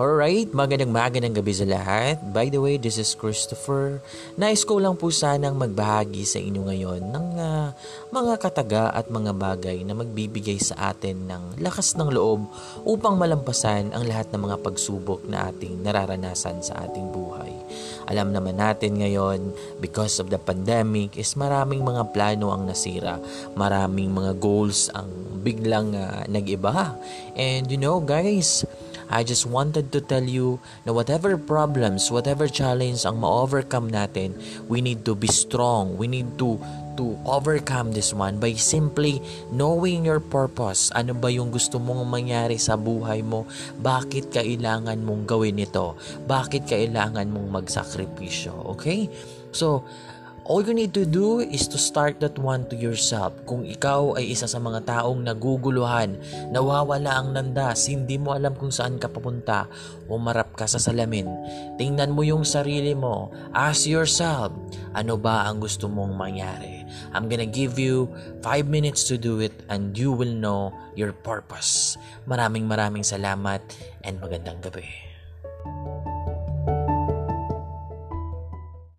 Alright, magandang magandang gabi sa lahat. By the way, this is Christopher. Nais ko lang po sanang magbahagi sa inyo ngayon ng uh, mga kataga at mga bagay na magbibigay sa atin ng lakas ng loob upang malampasan ang lahat ng mga pagsubok na ating nararanasan sa ating buhay. Alam naman natin ngayon, because of the pandemic, is maraming mga plano ang nasira. Maraming mga goals ang biglang uh, nag-iba. And you know guys, I just wanted to tell you na whatever problems, whatever challenge ang ma-overcome natin, we need to be strong. We need to to overcome this one by simply knowing your purpose. Ano ba yung gusto mong mangyari sa buhay mo? Bakit kailangan mong gawin ito? Bakit kailangan mong magsakripisyo? Okay? So, All you need to do is to start that one to yourself. Kung ikaw ay isa sa mga taong naguguluhan, nawawala ang landas, hindi mo alam kung saan ka papunta, umarap ka sa salamin. Tingnan mo yung sarili mo. Ask yourself, ano ba ang gusto mong mangyari? I'm gonna give you 5 minutes to do it and you will know your purpose. Maraming maraming salamat and magandang gabi.